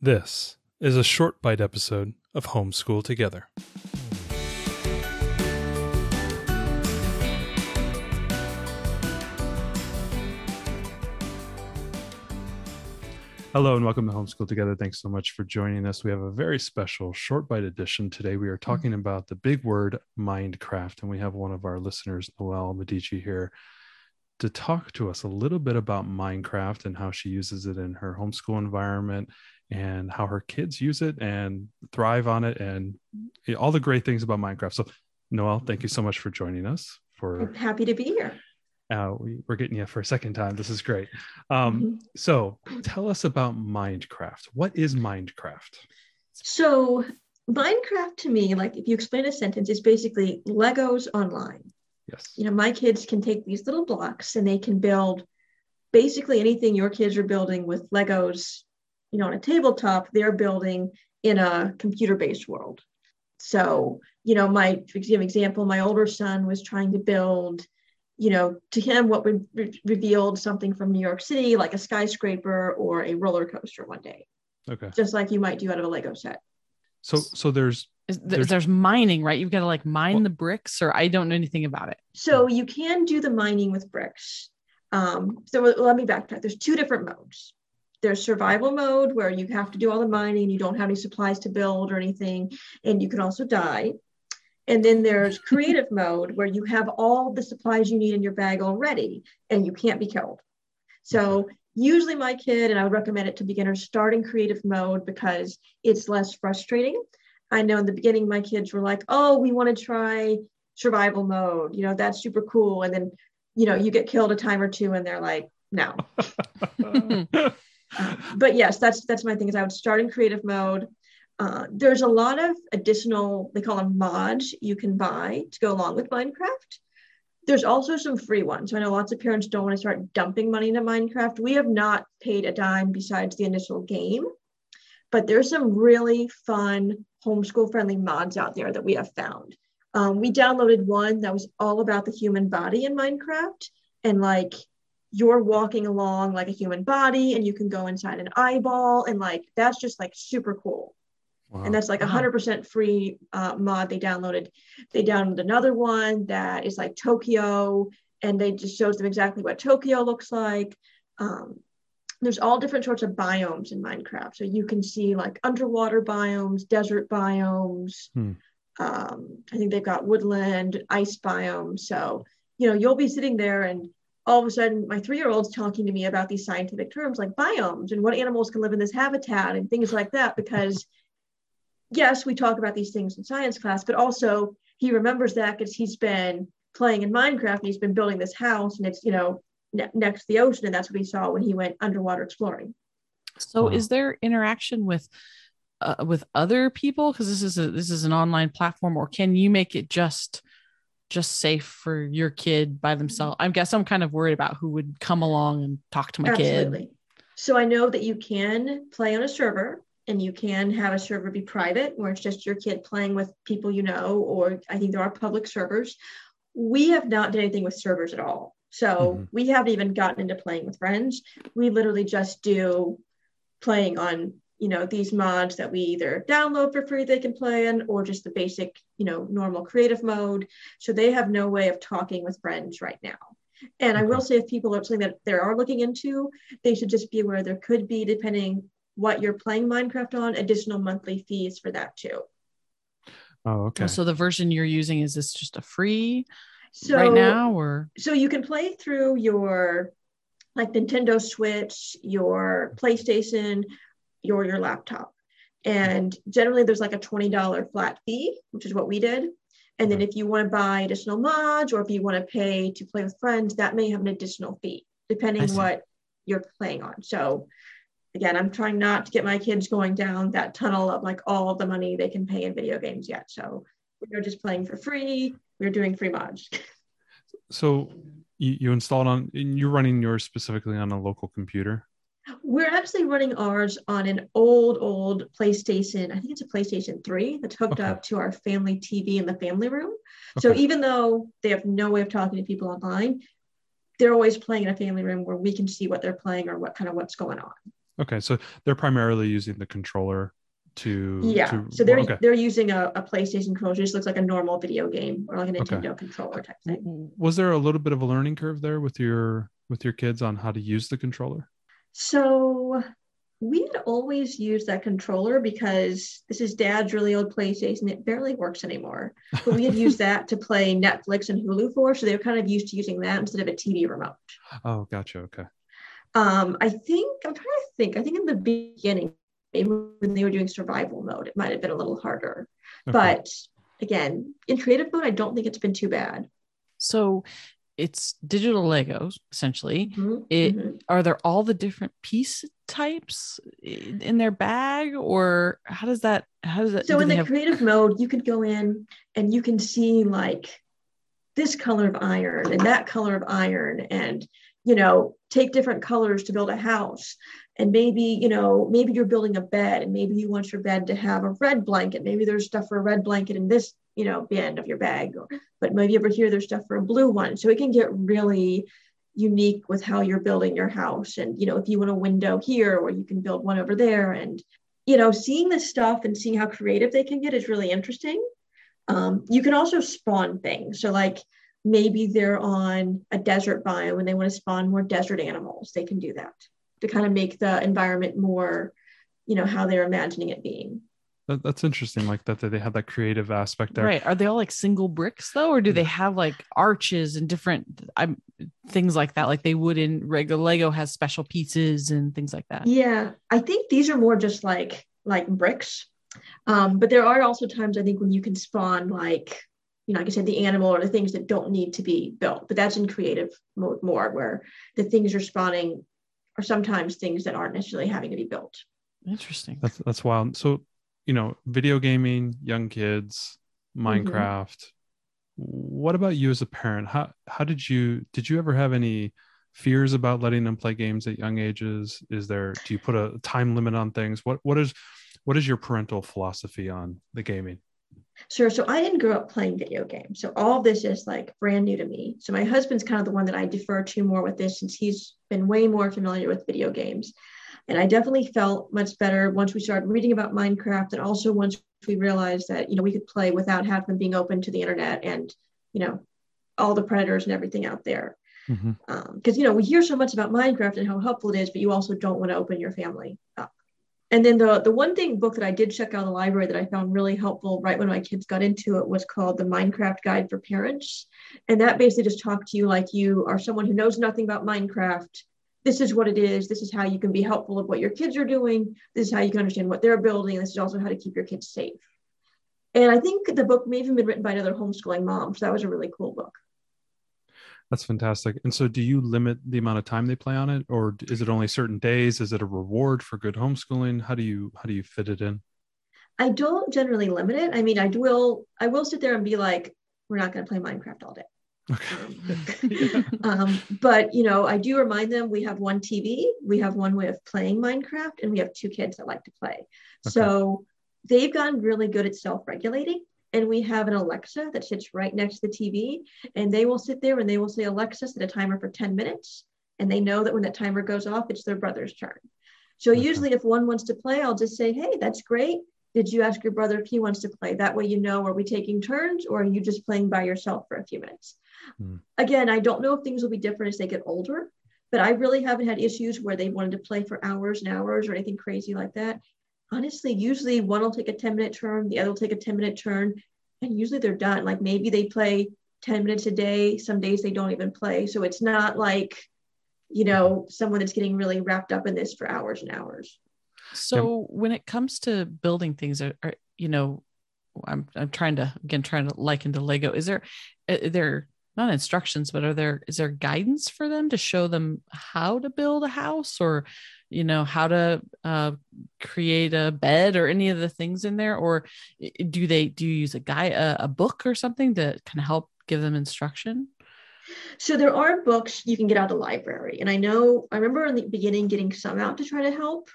This is a short bite episode of Homeschool Together. Hello and welcome to Homeschool Together. Thanks so much for joining us. We have a very special short bite edition today. We are talking mm-hmm. about the big word Minecraft, and we have one of our listeners, Noelle Medici, here to talk to us a little bit about Minecraft and how she uses it in her homeschool environment and how her kids use it and thrive on it and all the great things about Minecraft. So, Noel, thank you so much for joining us. For I'm happy to be here. Uh, we, are getting you for a second time. This is great. Um, mm-hmm. So, tell us about Minecraft. What is Minecraft? So, Minecraft to me, like if you explain a sentence, is basically Legos online. Yes. You know, my kids can take these little blocks and they can build basically anything your kids are building with Legos, you know, on a tabletop, they're building in a computer based world. So, you know, my, for example, my older son was trying to build, you know, to him, what would re- revealed something from New York City, like a skyscraper or a roller coaster one day. Okay. Just like you might do out of a Lego set. So, so there's is, there's, there's, mining, right? You've got to like mine well, the bricks, or I don't know anything about it. So you can do the mining with bricks. Um, so let me backtrack. There's two different modes. There's survival mode where you have to do all the mining, and you don't have any supplies to build or anything, and you can also die. And then there's creative mode where you have all the supplies you need in your bag already and you can't be killed. So usually my kid, and I would recommend it to beginners, start in creative mode because it's less frustrating I know in the beginning my kids were like, oh, we want to try survival mode. You know, that's super cool. And then, you know, you get killed a time or two and they're like, no. but yes, that's that's my thing is I would start in creative mode. Uh, there's a lot of additional, they call them mods you can buy to go along with Minecraft. There's also some free ones. So I know lots of parents don't want to start dumping money into Minecraft. We have not paid a dime besides the initial game, but there's some really fun homeschool friendly mods out there that we have found. Um, we downloaded one that was all about the human body in Minecraft and like you're walking along like a human body and you can go inside an eyeball and like that's just like super cool. Wow. And that's like a hundred percent free uh, mod they downloaded. They downloaded another one that is like Tokyo and they just shows them exactly what Tokyo looks like. Um, there's all different sorts of biomes in Minecraft. So you can see like underwater biomes, desert biomes. Hmm. Um, I think they've got woodland, ice biomes. So, you know, you'll be sitting there and all of a sudden my three-year-old's talking to me about these scientific terms like biomes and what animals can live in this habitat and things like that because yes we talk about these things in science class but also he remembers that because he's been playing in minecraft and he's been building this house and it's you know ne- next to the ocean, and that's what he saw when he went underwater exploring. So, is there interaction with uh, with other people because this is a this is an online platform, or can you make it just just safe for your kid by themselves? I guess I'm kind of worried about who would come along and talk to my kid. Absolutely. kid. So I know that you can play on a server and you can have a server be private where it's just your kid playing with people you know, or I think there are public servers. We have not done anything with servers at all. So mm-hmm. we haven't even gotten into playing with friends. We literally just do playing on, you know, these mods that we either download for free they can play in or just the basic, you know, normal creative mode. So they have no way of talking with friends right now. And okay. I will say if people are something that they are looking into, they should just be aware there could be, depending what you're playing Minecraft on, additional monthly fees for that too. Oh, okay. So the version you're using is this just a free so, right now or so you can play through your like Nintendo Switch, your PlayStation, your your laptop. And generally there's like a $20 flat fee, which is what we did. And then mm-hmm. if you want to buy additional mods or if you want to pay to play with friends, that may have an additional fee, depending what you're playing on. So again, I'm trying not to get my kids going down that tunnel of like all the money they can pay in video games yet. So we're just playing for free we are doing free mods. So you, you installed on you're running yours specifically on a local computer? We're actually running ours on an old, old PlayStation. I think it's a PlayStation 3 that's hooked okay. up to our family TV in the family room. Okay. So even though they have no way of talking to people online, they're always playing in a family room where we can see what they're playing or what kind of what's going on. Okay, so they're primarily using the controller to Yeah. to- so they're okay. they're using a, a PlayStation controller. It just looks like a normal video game or like a Okay. Nintendo controller type thing. Was there a little bit of a learning curve there with your with your kids on how to use the controller? So we had always used that controller because this is dad's really old PlayStation. It barely works anymore. But we had used that to play Netflix and Hulu for. So they were kind of used to using that instead of a TV remote. Oh, gotcha. Okay. Um, I think I'm trying to think. I think in the beginning, maybe when they were doing survival mode, it might have been a little harder. Okay. But again, in creative mode, I don't think it's been too bad. So it's digital Legos essentially. Mhm, It mhm. are there all the different piece types in in their bag, or how does that? How does that? So do in the have- creative mode, you could go in and you can see like this color of iron and that color of iron and you know take different colors to build a house and maybe you know maybe you're building a bed and maybe you want your bed to have a red blanket. Maybe there's stuff for a red blanket in this you know bin of your bag or, but maybe over here there's stuff for a blue one. So it can get really unique with how you're building your house. And you know if you want a window here or you can build one over there. And you know seeing this stuff and seeing how creative they can get is really interesting. Um, you can also spawn things. So like maybe they're on a desert biome and they want to spawn more desert animals. They can do that to kind of make the environment more you know how they're imagining it being That, that's interesting. Like that, that they have that creative aspect there. Right. Are they all like single bricks though, or do they have like arches and different I'm things like that? Like they would in regular Lego has special pieces and things like that. Yeah, I think these are more just like like bricks. Um, but there are also times I think when you can spawn like, you know, like I said, the animal or the things that don't need to be built. But that's in creative mode more, where the things you're spawning are sometimes things that aren't necessarily having to be built. Interesting. That's that's wild. So, you know, video gaming, young kids, Mm-hmm. Minecraft. What about you as a parent? How how did you did you ever have any fears about letting them play games at young ages? Is there do you put a time limit on things? What what is what is your parental philosophy on the gaming? Sure. So I didn't grow up playing video games. So all of this is like brand new to me. So my husband's kind of the one that I defer to more with this since he's been way more familiar with video games. And I definitely felt much better once we started reading about Minecraft and also once we realized that, you know, we could play without having them being open to the internet and, you know, all the predators and everything out there. Mm-hmm. Um, because, you know, we hear so much about Minecraft and how helpful it is, but you also don't want to open your family up. And then the the one thing book that I did check out in the library that I found really helpful right when my kids got into it was called the Minecraft Guide for Parents. And that basically just talked to you like you are someone who knows nothing about Minecraft. This is what it is. This is how you can be helpful of what your kids are doing. This is how you can understand what they're building. This is also how to keep your kids safe. And I think the book may have even been written by another homeschooling mom. So that was a really cool book. That's fantastic. And so, do you limit the amount of time they play on it, or is it only certain days? Is it a reward for good homeschooling? How do you how do you fit it in? I don't generally limit it. I mean, I will I will sit there and be like, we're not going to play Minecraft all day. Okay. Um, but you know, I do remind them we have one TV, we have one way of playing Minecraft, and we have two kids that like to play. So they've gotten really good at self-regulating. And we have an Alexa that sits right next to the TV, and they will sit there and they will say, Alexa, set a timer for 10 minutes. And they know that when that timer goes off, it's their brother's turn. So Okay. usually, if one wants to play, I'll just say, Hey, that's great. Did you ask your brother if he wants to play? That way, you know, are we taking turns or are you just playing by yourself for a few minutes? Hmm. Again, I don't know if things will be different as they get older, but I really haven't had issues where they wanted to play for hours and hours or anything crazy like that. Honestly, usually one will take a 10 minute turn, the other will take a 10 minute turn, and usually they're done. Like maybe they play 10 minutes a day. Some days they don't even play. So it's not like, you know, someone that's getting really wrapped up in this for hours and hours. So when it comes to building things, are, are you know, I'm I'm trying to again trying to liken to Lego. Is there uh, are there not instructions, but are there is there guidance for them to show them how to build a house or you know how to uh, create a bed or any of the things in there, or do they do you use a guy a, a book or something to kind of help give them instruction? So there are books you can get out of the library. And I know, I remember in the beginning getting some out to try to help.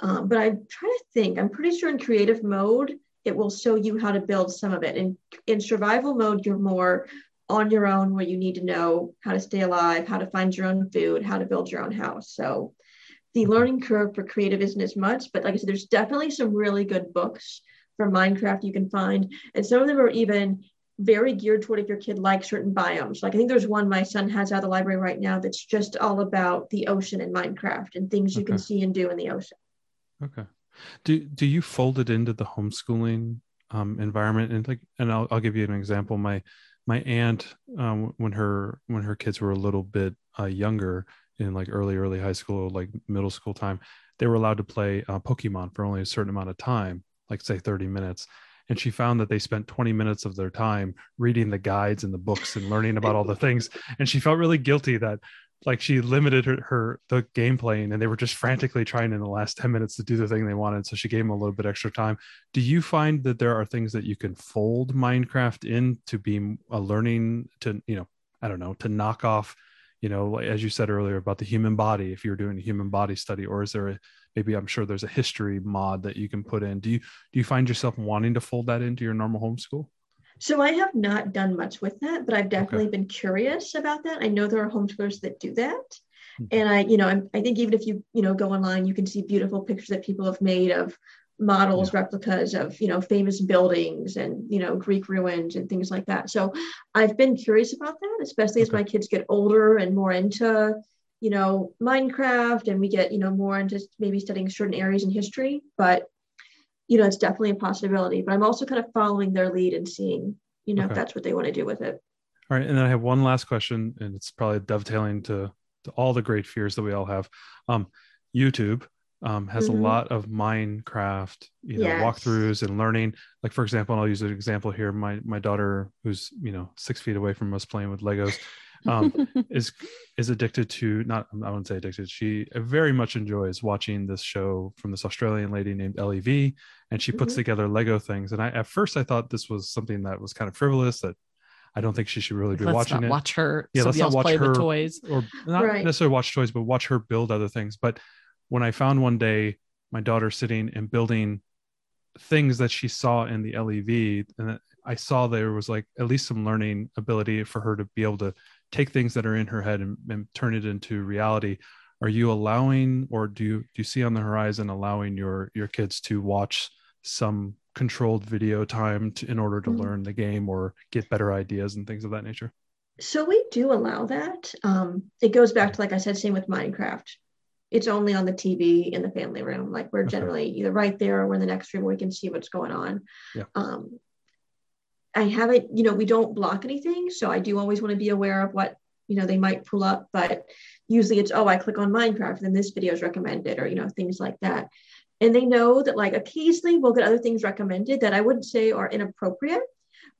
Um, but I'm trying to think, I'm pretty sure in creative mode, it will show you how to build some of it. And in survival mode, you're more on your own where you need to know how to stay alive, how to find your own food, how to build your own house. So The learning curve for creative isn't as much, but like I said, there's definitely some really good books for Minecraft you can find. And some of them are even very geared toward if your kid likes certain biomes. Like I think there's one my son has out of the library right now that's just all about the ocean in Minecraft and things you Okay. can see and do in the ocean. Okay. Do do you fold it into the homeschooling um, environment? And like, and I'll I'll give you an example. My my aunt, um, when her when her kids were a little bit uh, younger, in like early early high school, like middle school time, they were allowed to play uh, Pokemon for only a certain amount of time, like say thirty minutes. And she found that they spent 20 minutes of their time reading the guides and the books and learning about all the things. And she felt really guilty that like she limited her, her the game playing and they were just frantically trying in the last 10 minutes to do the thing they wanted so she gave them a little bit extra time do you find that there are things that you can fold minecraft in to be a learning to you know i don't know to knock off you know as you said earlier about the human body if you're doing a human body study or is there a maybe i'm sure there's a history mod that you can put in do you do you find yourself wanting to fold that into your normal homeschool So I have not done much with that, but I've definitely been curious about that. I know there are homeschoolers that do that. Mhm. And I, you know, I'm, I think even if you, you know, go online, you can see beautiful pictures that people have made of models, replicas of, you know, famous buildings and, you know, Greek ruins and things like that. So I've been curious about that, especially as my kids get older and more into, you know, Minecraft and we get, you know, more into maybe studying certain areas in history. But you know, it's definitely a possibility. But I'm also kind of following their lead and seeing, you know, Okay. if that's what they want to do with it. All right, and then I have one last question, and it's probably dovetailing to, to all the great fears that we all have. Um, YouTube um, has Mhm. a lot of Minecraft, you know, Yes. walkthroughs and learning. Like for example, and I'll use an example here. My my daughter, who's you know six feet away from us playing with Legos, um, is is addicted to not I wouldn't say addicted. She very much enjoys watching this show from this Australian lady named Ellie V, and she puts Mhm. together Lego things. And I at first I thought this was something that was kind of frivolous that I don't think she should really be let's watching not it watch her. Yeah, let's not watch play her- with toys. or not Right. necessarily watch toys, but watch her build other things. But when I found one day my daughter sitting and building things that she saw in the LEV, and I saw there was like at least some learning ability for her to be able to take things that are in her head and, and turn it into reality. Are you allowing, or do you do you see on the horizon allowing your your kids to watch some controlled video time to, in order to Mhm. learn the game or get better ideas and things of that nature? So we do allow that. Um, it goes back to, like I said, same with Minecraft. It's only on the TV in the family room. Like we're generally either right there or we're in the next room where we can see what's going on. Yeah. Um, I haven't, you know, we don't block anything. So I do always want to be aware of what, you know, they might pull up, but usually it's, oh, I click on Minecraft, then this video is recommended or, you know, things like that. And they know that like occasionally we'll get other things recommended that I wouldn't say are inappropriate,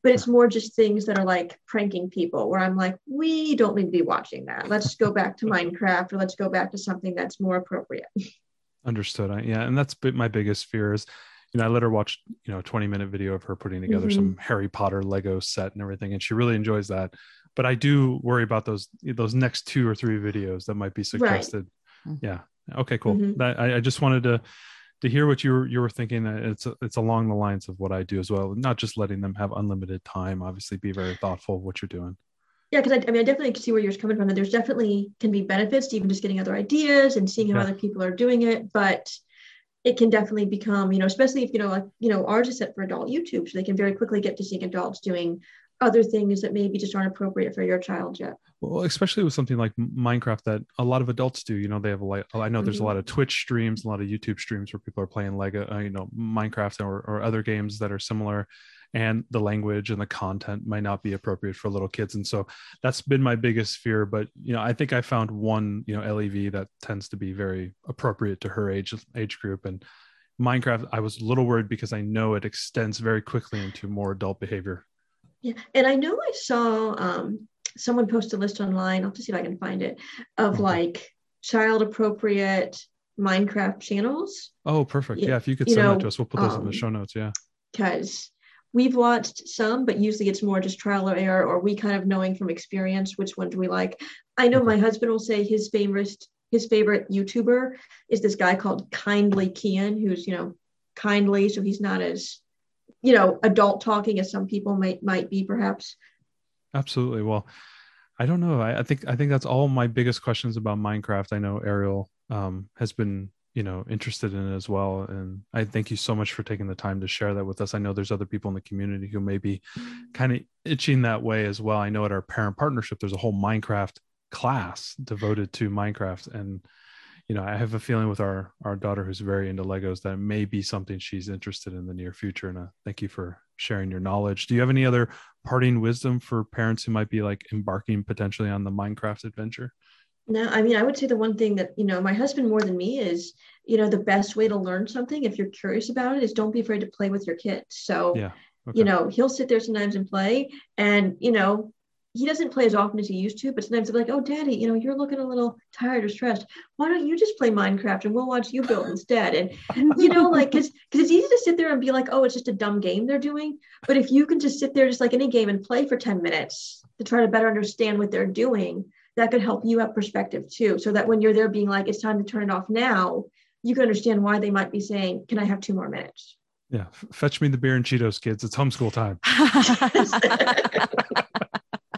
but it's more just things that are like pranking people where I'm like, we don't need to be watching that. Let's go back to Minecraft or let's go back to something that's more appropriate. Understood. I, yeah, and that's my biggest fear is, you know, I let her watch, you know, a 20 minute video of her putting together Mhm. some Harry Potter Lego set and everything, and she really enjoys that. But I do worry about those those next two or three videos that might be suggested. Mhm. Yeah. Okay. Cool. Mhm. That I, I just wanted to to hear what you were you were thinking. That It's it's along the lines of what I do as well. Not just letting them have unlimited time. Obviously, be very thoughtful of what you're doing. Yeah, because I, I mean, I definitely see where you're coming from. That there's definitely can be benefits to even just getting other ideas and seeing how Yeah. other people are doing it, but it can definitely become, you know, especially if you know, like you know, ours is set for adult YouTube, so they can very quickly get to seeing adults doing other things that maybe just aren't appropriate for your child yet. Well, especially with something like Minecraft that a lot of adults do. You know, they have a lot. I know there's a Mhm. lot of Twitch streams, a lot of YouTube streams where people are playing Lego, uh, you know, Minecraft or, or other games that are similar, and the language and the content might not be appropriate for little kids. And so that's been my biggest fear. But you know, I think I found one, you know, LEV that tends to be very appropriate to her age age group and. Minecraft, I was a little worried because I know it extends very quickly into more adult behavior. Yeah, and I know I saw um, someone posted a list online. I'll just see if I can find it of like child appropriate Minecraft channels. Oh, perfect. Yeah, if you could you send know, that to us, we'll put those in the um, show notes. Yeah. because we've watched some, but usually it's more just trial or error, or we kind of knowing from experience which one do we like. I know Okay. my husband will say his favorite his favorite YouTuber is this guy called Kindly Keyin, who's you know kindly, so he's not as you know adult talking as some people might might be perhaps. Absolutely. Well, I don't know. I, I think I think that's all my biggest questions about Minecraft. I know Ariel um, has been you know interested in it as well and i thank you so much for taking the time to share that with us i know there's other people in the community who may be kind of itching that way as well i know at our parent partnership there's a whole minecraft class devoted to minecraft and you know i have a feeling with our our daughter who's very into legos that may be something she's interested in the near future and uh, thank you for sharing your knowledge do you have any other parting wisdom for parents who might be like embarking potentially on the minecraft adventure no, I mean, I would say the one thing that, you know, my husband more than me is, you know, the best way to learn something, if you're curious about it, is don't be afraid to play with your kids. So, yeah. Okay. you know, he'll sit there sometimes and play. And, you know, he doesn't play as often as he used to, but sometimes I'm like, oh, daddy, you know, you're looking a little tired or stressed. Why don't you just play Minecraft and we'll watch you build instead? And, you know, like, because it's easy to sit there and be like, oh, it's just a dumb game they're doing. But if you can just sit there, just like any game, and play for 10 minutes to try to better understand what they're doing, that could help you have perspective too. So that when you're there being like, it's time to turn it off now, you can understand why they might be saying, can I have two more minutes? Yeah. Fetch me the beer and Cheetos, kids. It's homeschool time.